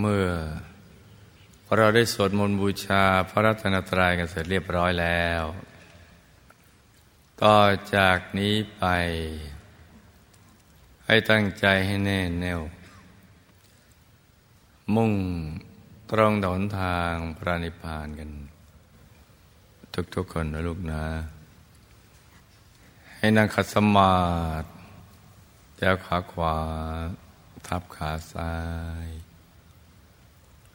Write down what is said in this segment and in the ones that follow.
เมื่อเราได้สวดมนต์บูชาพระรัตนตรัยกันเสร็จเรียบร้อยแล้ว ต่อจากนี้ไป ให้ตั้งใจให้แน่แน่ว มุ่งตรงดนทางพระนิพพานกัน ทุกๆคนนะลูกนะ ให้นั่งขัดสมาธิแจ้วขาขวา ทับขาซ้าย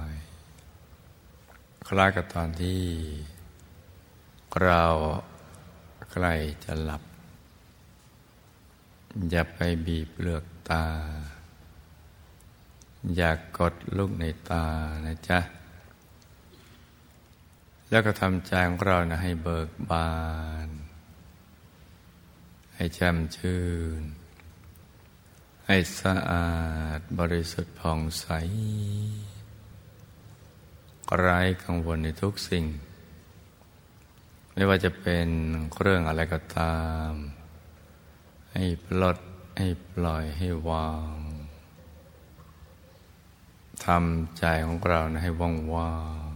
ย คล้ายกับตอนที่เราใกล้จะหลับ อย่าไปบีบเปลือกตา อย่ากกดลูกในตานะจ๊ะ แล้วก็ทำใจของเรานะให้เบิกบาน ให้แจ่มชื่น ให้สะอาดบริสุทธิ์ผ่องใส ไร้กังวลในทุกสิ่ง ไม่ว่าจะเป็นเรื่องอะไรก็ตาม ให้ปลดให้ปล่อยให้วางทำใจของเรานะให้ว่างว่าง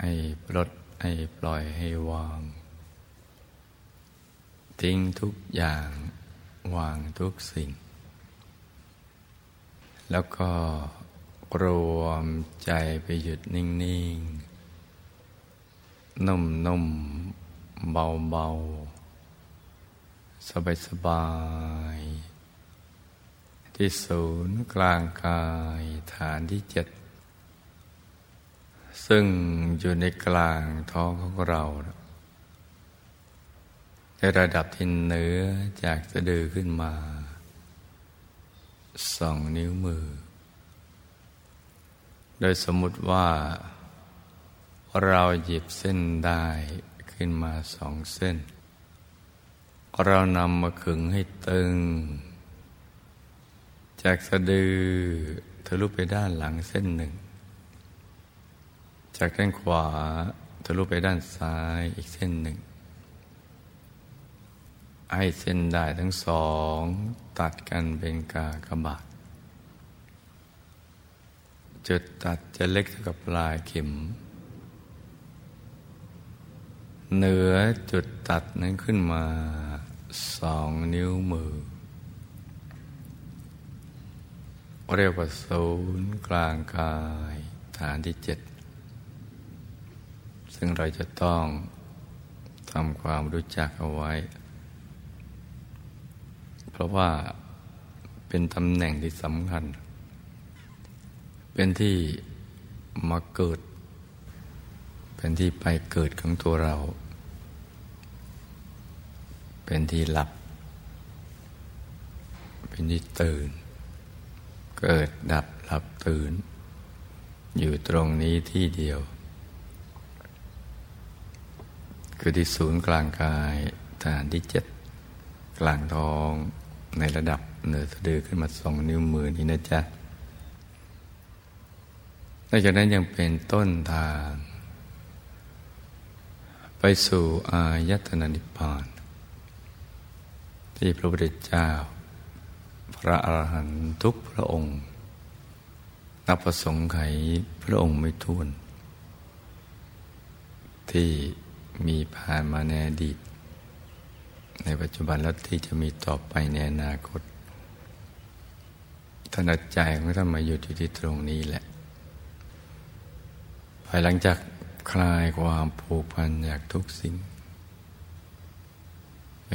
ให้ปลดให้ปล่อยให้วาง ทิ้งทุกอย่างวางทุกสิ่ง แล้วก็ รวมใจไปหยุดนิ่ง ๆ นุ่ม ๆ เบา ๆ สบาย ๆ ที่ศูนย์กลางกายฐานที่เจ็ด ซึ่งอยู่ในกลางท้องของเรา ในระดับที่เหนือจากสะดือขึ้นมาสองนิ้วมือ โดยสมมุติว่า เราหยิบเส้นได้ขึ้นมาสองเส้น เรานำมาขึงให้ตึง จากสะดือทะลุไปด้านหลังเส้นหนึ่ง จากด้านขวาทะลุไปด้านซ้ายอีกเส้นหนึ่ง ให้เส้นได้ทั้งสอง ตัดกันเป็นกากบาท จุดตัดจะเล็กเท่ากับปลายเข็ม เหนือจุดตัดนั้นขึ้นมาสองนิ้วมือ เรียกว่าศูนย์กลางกายฐานที่เจ็ด ซึ่งเราจะต้องทำความรู้จักเอาไว้ เพราะว่าเป็นตำแหน่งที่สำคัญ เป็นที่มาเกิด เป็นที่ไปเกิดของตัวเรา เป็นที่หลับ เป็นที่ตื่น เกิดดับหลับตื่น อยู่ตรงนี้ที่เดียว คือที่ศูนย์กลางกายฐานที่เจ็ดกลางท้องในระดับเหนือสะดือขึ้นมาสองนิ้วมือนี้นะจ๊ะ นอกจากนั้นยังเป็นต้นทาง ไปสู่อายตนะนิพพานที่พระพุทธเจ้า พระอรหันตุกพระองค์ นับประสงค์ไขพระองค์ไม่ท้วน ที่มีผ่านมาในอดีต ในปัจจุบันและที่จะมีต่อไปในอนาคตท่านใจของท่านมาอยู่ที่ตรงนี้แหละ ภายหลังจากคลายความผูกพันจากทุกสิ่ง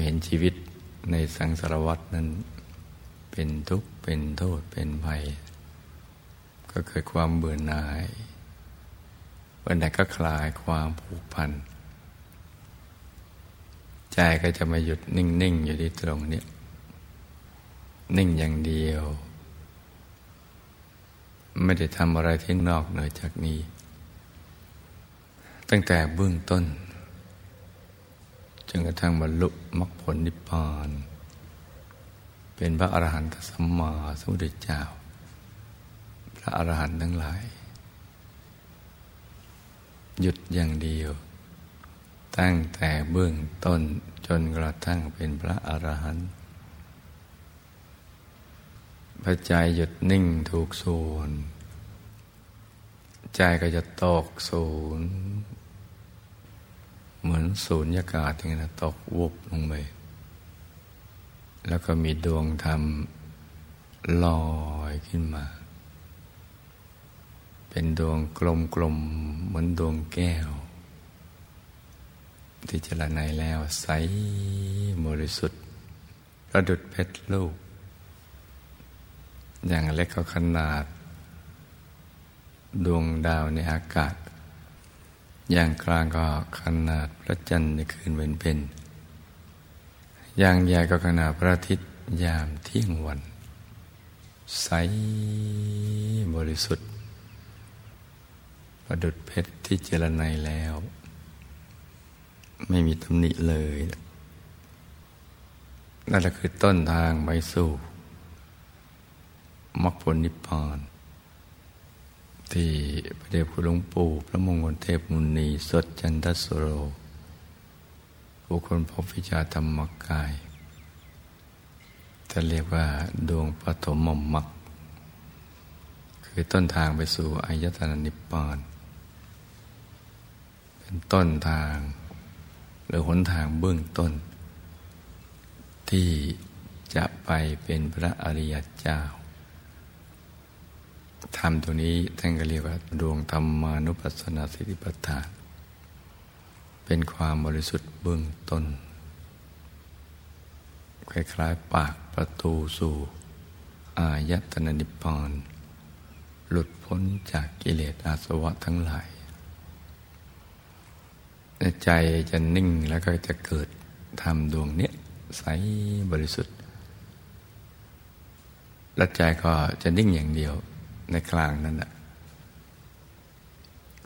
เห็นชีวิตในสังสารวัตนั้น เป็นทุกข์เป็นโทษเป็นภัย ก็เกิดความเบื่อหน่ายวันไหนก็คลายความผูกพัน ใจก็จะมาหยุดนิ่ง ๆ อยู่ที่ตรงนี้ นิ่งอย่างเดียวไไม่ได้ทำอะไรที่นอกเหนือจากนี้ ตั้งแต่เบื้องต้นจนกระทั่งบรรลุมรรคผลนิพพาน เป็นพระอรหันตสัมมาสัมพุทธเจ้า พระอรหันต์ทั้งหลาย หยุดอย่างเดียว ตั้งแต่เบื้องต้นจนกระทั่งเป็นพระอรหันต์พระใจหยุดนิ่งถูกส่วน ใจก็จะตกศูนย์ เหมือนศูนย์ยากาศอย่างนั้นตกวุบลงไป แล้วก็มีดวงธรรมลอยขึ้นมา เป็นดวงกลมๆเหมือนดวงแก้ว ที่จรณัยแล้วใสบริสุทธิ์ระดุดเพชรลูก อย่างเล็กก็ขนาด ดวงดาวในอากาศ อย่างกลางก็ขนาดพระจันทร์ในคืนเวนเป็น อย่างใหญ่ก็ขนาดพระอาทิตย์ยามเที่ยงวัน ใสบริสุทธิ์ประดุดเพชรที่เจรไนแล้ว ไม่มีตำหนิเลย นั่นแหละคือต้นทางไปสู่มรรคผลนิพพาน ที่พระเดชพระหลวงปู่พระมงคลเทพมุนีสดจันทสโรบุคคลพบวิชาธรรมกายจะเรียกว่าดวงปฐมมรรคคือต้นทางไปสู่อายตนะนิพพานเป็นต้นทาง หรือหนทางเบื้องต้น ที่จะไปเป็นพระอริยเจ้า ธรรมตัวนี้ท่านก็เรียกว่าดวงธรรมานุปัสสนาสิริปัฏฐาน เป็นความบริสุทธิ์เบื้องต้น คล้ายๆปากประตูสู่ อายตนะนิพพานหลุดพ้นจากกิเลสอาสวะทั้งหลาย ใจจะนิ่งแล้วก็จะเกิดธรรมดวงเนี้ยใสบริสุทธิ์และใจก็จะนิ่งอย่างเดียว ในกลางนั้นนะ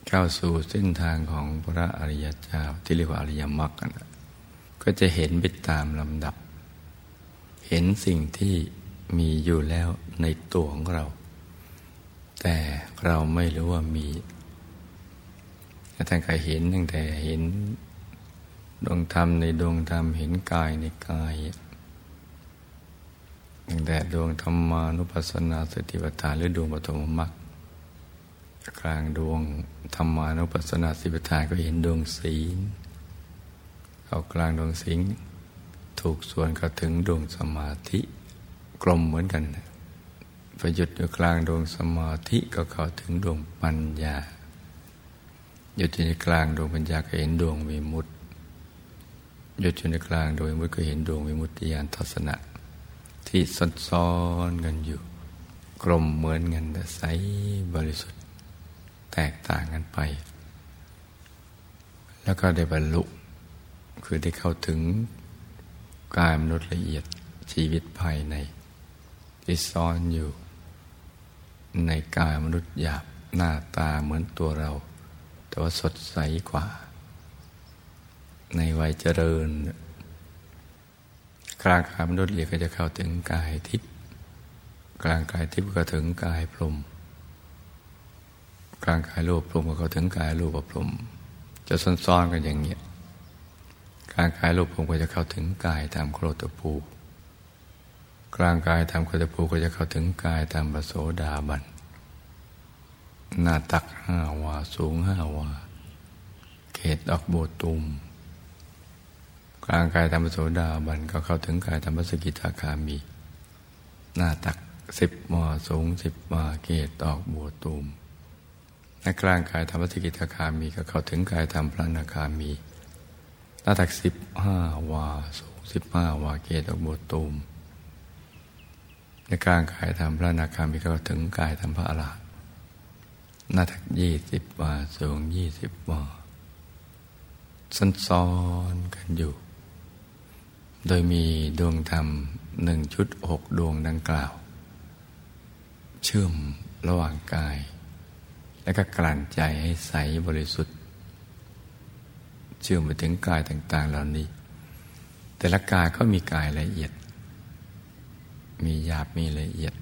เข้าสู่เส้นทางของพระอริยเจ้าที่เรียกว่าอริยมรรคนก็จะเห็นไปตามลำดับ เห็นสิ่งที่มีอยู่แล้วในตัวของเรา แต่เราไม่รู้ว่ามีท่านก็เห็นตั้งแต่เห็นดวงธรรมในดวงธรรมเห็นกายในกาย ตั้งแต่ดวงธรรมานุปัสสนาสติปัฏฐานหรือดวงปฐมมรรคกลางดวงธรรมานุปัสสนาสติปัฏฐานก็เห็นดวงศีลเอากลางดวงสิงถูกส่วนก็ถึงดวงสมาธิกลมเหมือนกันพอหยุดอยู่กลางดวงสมาธิก็เข้าถึงดวงปัญญาหยุดอยู่ในกลางดวงปัญญาก็เห็นดวงวิมุตติหยุดอยู่ในกลางดวงวิมุตติก็เห็นดวงวิมุตติญาณทัศนะ ที่ซ้อนๆกันอยู่ กลมเหมือนกันแต่ใสบริสุทธิ์ แตกต่างกันไป แล้วก็ได้บรรลุคือได้เข้าถึงกายมนุษย์ละเอียดชีวิตภายใน ที่ซ้อนอยู่ ในกายมนุษย์หยาบหน้าตาเหมือนตัวเรา แต่ว่าสดใสกว่า ในวัยเจริญ กลางกายมนุษย์เรียก็จะเข้าถึงกายทิพย์กลางกายทิพย์ก็ถึงกายพรมกลางกายรูปพรมก็เข้าถึงกายรูปพรมจะซ้อนๆกันอย่างเงี้ยกลางกายรูปพรมก็จะเข้าถึงกายตามโครตภูกลางกายตามโครตภูก็จะเข้าถึงกายตามปโสดาบันหน้าตักห้าวาสูงห้าวาเขตดอกโบตุม กลางกายธรรมโสดาบันก็เข้าถึงกายธรรมสกิทาคามี หน้าตักสิบมอสูงสิบมาเกตออกบัวตูมในกลางกายธรรมสกิทาคามีก็เข้าถึงกายธรรมพระนาคามี หน้าตักสิบห้าวาสูงสิบห้าวาเกตออกบัวตูมในกลางกายธรรมพระนาคามีก็ถึงกายธรรมพระอรหันต์หน้าตักยี่สิบวาสูงยี่สิบวาซ้อนกันอยู่ โดยมีดวงธรรมหนึ่งชุดหกดวงดังกล่าว เชื่อมระหว่างกาย และก็กลั่นใจให้ใสบริสุทธิ์ เชื่อมไปถึงกายต่าง ๆ เหล่านี้ แต่ละกายก็มีกายละเอียด มีหยาบมีละเอียด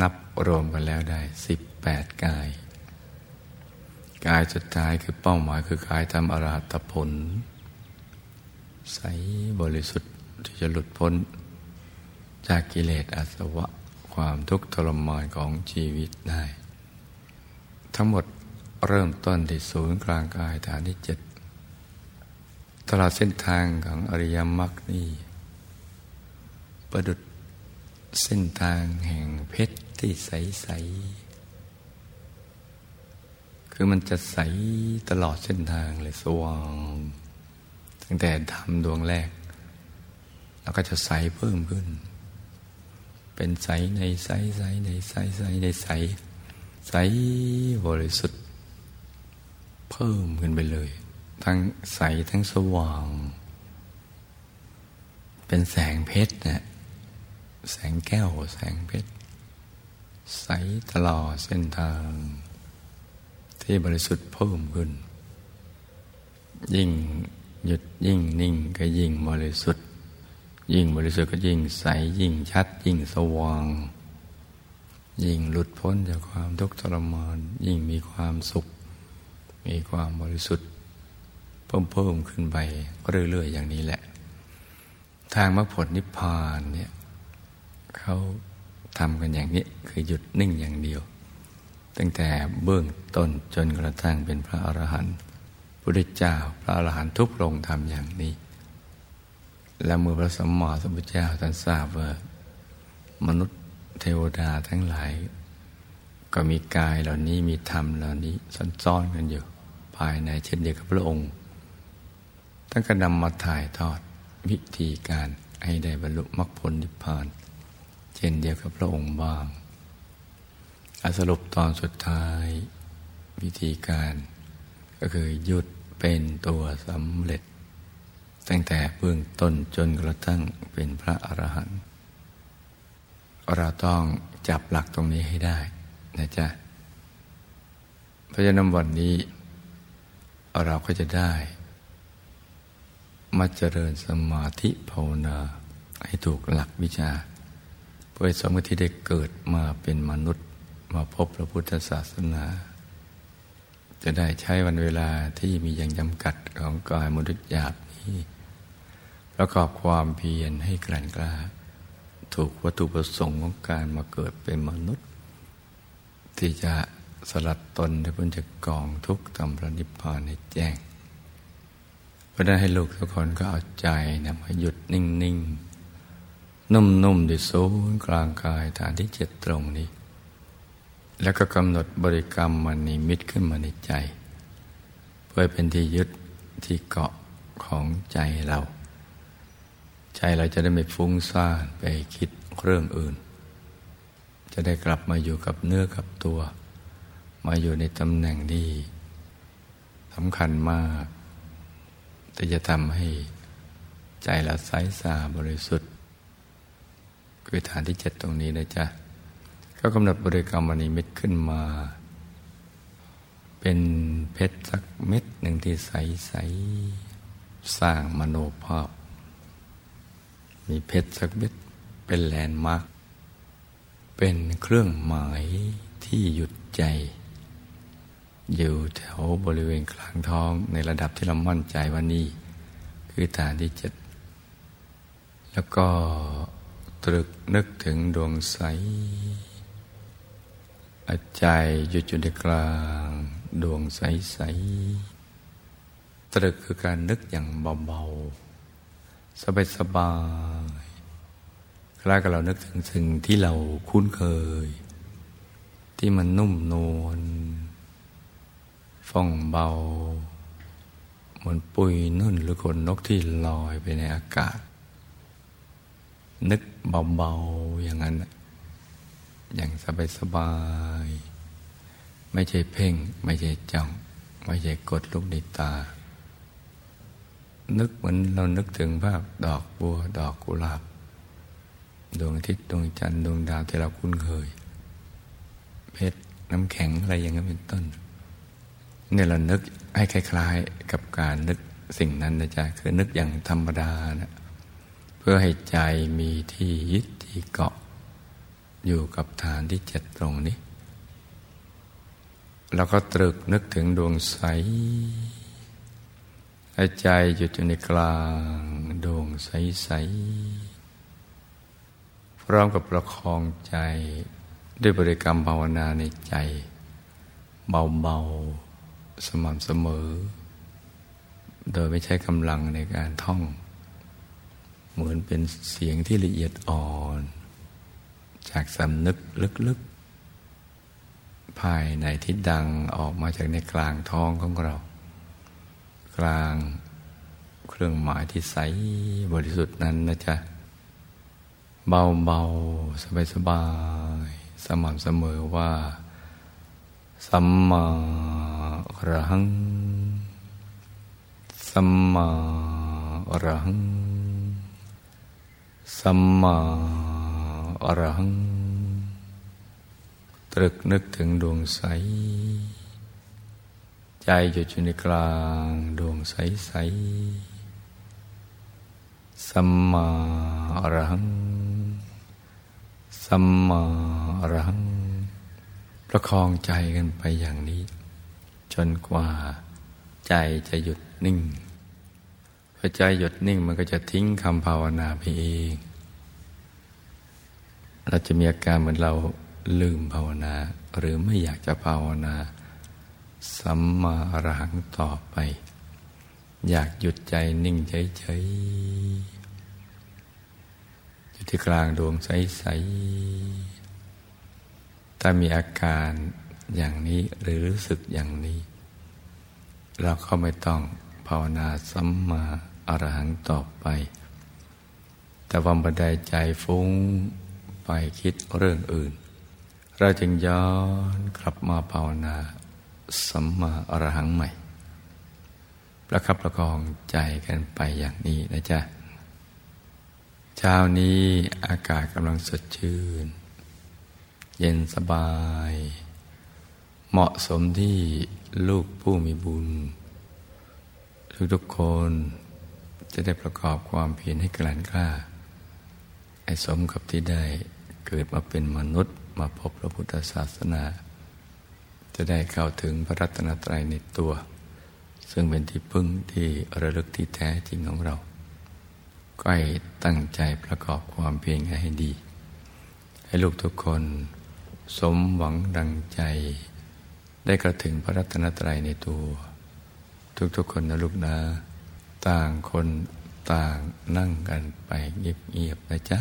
นับรวมกันแล้วได้สิบแปดกาย กายสุดท้ายคือเป้าหมายคือกายทำอราตผล ใสบริสุทธิ์ที่จะหลุดพ้น จากกิเลสอาสวะความทุกข์ทรมานของชีวิตได้ ทั้งหมดเริ่มต้นที่ศูนย์กลางกายฐานที่เจ็ดตลอดเส้นทางของอริยมรรคนี่ ประดุดเส้นทางแห่งเพชรที่ใส ๆ คือมันจะใสตลอดเส้นทางเลยสว่าง ตั้งแต่ทำดวงแรก แล้วก็จะใสเพิ่มขึ้น เป็นใสในใสใสในใสใสในใสใสบริสุทธิ์ เพิ่มขึ้นไปเลย ทั้งใสทั้งสว่าง เป็นแสงเพชรนะแสงแก้วแสงเพชร ใสตลอดเส้นทาง ที่บริสุทธิ์เพิ่มขึ้น ยิ่ง หยุดยิ่งนิ่งก็ยิ่งบริสุทธิ์ ยิ่งบริสุทธิ์ก็ยิ่งใส ยิ่งชัด ยิ่งสว่าง ยิ่งหลุดพ้นจากความทุกข์ทรมาน ยิ่งมีความสุข มีความบริสุทธิ์ เพิ่มเพิ่มขึ้นไปเรื่อยๆอย่างนี้แหละ ทางมรรคผลนิพพานเนี่ยเขาทำกันอย่างนี้คือหยุดนิ่งอย่างเดียว ตั้งแต่เบื้องต้นจนกระทั่งเป็นพระอรหันต์ พระเจ้าพระอรหันต์ทุกลงทำอย่างนี้ และเมื่อพระสัมมาสัมพุทธเจ้าท่านทราบว่ามนุษย์เทวดาทั้งหลาย ก็มีกายเหล่านี้มีธรรมเหล่านี้ซ่อนกันอยู่ ภายในเช่นเดียวกับพระองค์ท่านก็นำมาถ่ายทอดวิธีการให้ได้บรรลุมรรคผลนิพพาน เช่นเดียวกับพระองค์บ้างอสรุปตอนสุดท้าย วิธีการ ก็คือหยุดเป็นตัวสำเร็จ ตั้งแต่เบื้องต้นจนกระทั่งเป็นพระอรหันต์เราต้องจับหลักตรงนี้ให้ได้นะจ๊ะเพราะฉะนั้นวันนี้ เราก็จะได้ มาเจริญสมาธิภาวนาให้ถูกหลักวิชา เพื่อสมมติได้เกิดมาเป็นมนุษย์ มาพบพระพุทธศาสนา จะได้ใช้วันเวลาที่มีอย่างจำกัดของกายมนุษย์หยาบนี้ประกอบความเพียรให้กลั่นกล้า ถูกวัตถุประสงค์ของการมาเกิดเป็นมนุษย์ ที่จะสลัดตนให้พ้นจากกองทุกข์ทำพระนิพพานให้แจ้ง เพราะนั้นให้ลูกทุกคนก็เอาใจนะมาหยุดนิ่งๆนุ่มๆด้วยศูนย์กลางกายฐานที่เจ็ดตรงนี้ แล้วก็กำหนดบริกรรมมันนิมิตขึ้นมาในใจ เพื่อเป็นที่ยึดที่เกาะของใจเรา ใจเราจะได้ไม่ฟุ้งซ่านไปคิดเรื่องอื่น จะได้กลับมาอยู่กับเนื้อกับตัว มาอยู่ในตำแหน่งที่สำคัญมาก แต่จะทำให้ใจเราใสสะบริสุทธิ์ คือฐานที่เจ็ดตรงนี้นะจ๊ะ ก็กำหนดบริกรรมนิมิตขึ้นมา เป็นเพชรสักเม็ดหนึ่งที่ใสใสสร้างมโนภาพ มีเพชรสักเม็ดเป็นแลนด์มาร์กเป็นเครื่องหมายที่หยุดใจ อยู่แถวบริเวณกลางท้องในระดับที่เรามั่นใจว่านี่ คือฐานที่เจ็ดแล้วก็ตรึกนึกถึงดวงใส อาใจหยุดอยู่ในกลางดวงใสใสตรึกคือการนึกอย่างเบาๆ สบายสบายคล้ายกับเรานึกถึงสิ่งที่เราคุ้นเคย ที่มันนุ่มนวลฟ่องเบาเหมือนปุยนุ่นหรือขนนกที่ลอยไปในอากาศ นึกเบาๆอย่างนั้น อย่างสบายสบาย ไม่ใช่เพ่ง ไม่ใช่จ้อง ไม่ใช่กดลูกในตา นึกเหมือนเรานึกถึงภาพดอกบัว ดอกกุหลาบ ดวงอาทิตย์ดวงจันทร์ดวงดาวที่เราคุ้นเคย เพชรน้ำแข็งอะไรอย่างนี้เป็นต้นเนี่ยเรานึกให้คล้ายๆกับการนึกสิ่งนั้นนะจ๊ะคือนึกอย่างธรรมดานะเพื่อให้ใจมีที่ยึดที่เกาะ อยู่กับฐานที่เจ็ดตรงนี้เราก็ตรึกนึกถึงดวงใสให้ใจหยุดอยู่ในกลางดวงใสๆพร้อมกับประคองใจด้วยบริกรรมภาวนาในใจ เบาๆ สม่ำเสมอ โดยไม่ใช้กำลังในการท่อง เหมือนเป็นเสียงที่ละเอียดอ่อน จากสำนึกลึกๆ ภายในที่ดังออกมาจากในกลางท้องของเรา กลางเครื่องหมายที่ใสบริสุทธิ์นั้นนะจ๊ะ เบาเบาสบายสบายสม่ำเสมอว่าสัมมาอรหัง สัมมาอรหัง สัมมา อรหัง ตรึกนึกถึงดวงใส ใจอยู่อยู่ในกลางดวงใสใสสัมมาอรหัง สัมมาอรหัง ประคองใจกันไปอย่างนี้ จนกว่าใจจะหยุดนิ่งพอใจหยุดนิ่งมันก็จะทิ้งคำภาวนาไปเอง เราจะมีอาการเหมือนเราลืมภาวนา หรือไม่อยากจะภาวนาสัมมาอรหังต่อไป อยากหยุดใจนิ่งเฉยๆอยู่ที่กลางดวงใสๆถ้ามีอาการอย่างนี้หรือรู้สึกอย่างนี้ เราก็ไม่ต้องภาวนาสัมมาอรหังต่อไป แต่วันบันไดใจฟุ้ง ไปคิดเรื่องอื่น เราจึงย้อนกลับมาภาวนาสัมมาอรหังใหม่ ประคับประคองใจกันไปอย่างนี้นะจ๊ะ เช้านี้อากาศกำลังสดชื่น เย็นสบาย เหมาะสมที่ลูกผู้มีบุญ ทุกๆคนจะได้ประกอบความเพียรให้กลั่นกล้า ไอ้สมกับที่ได้เกิดมาเป็นมนุษย์มาพบพระพุทธศาสนา จะได้เข้าถึงพระรัตนตรัยในตัว ซึ่งเป็นที่พึ่งที่ระลึกที่แท้จริงของเรา ก็ให้ตั้งใจประกอบความเพียรให้ดี ให้ลูกทุกคนสมหวังดังใจ ได้กระถึงพระรัตนตรัยในตัว ทุกๆคนนะลูกนะ ต่างคนต่างนั่งกันไปเงียบๆนะจ๊ะ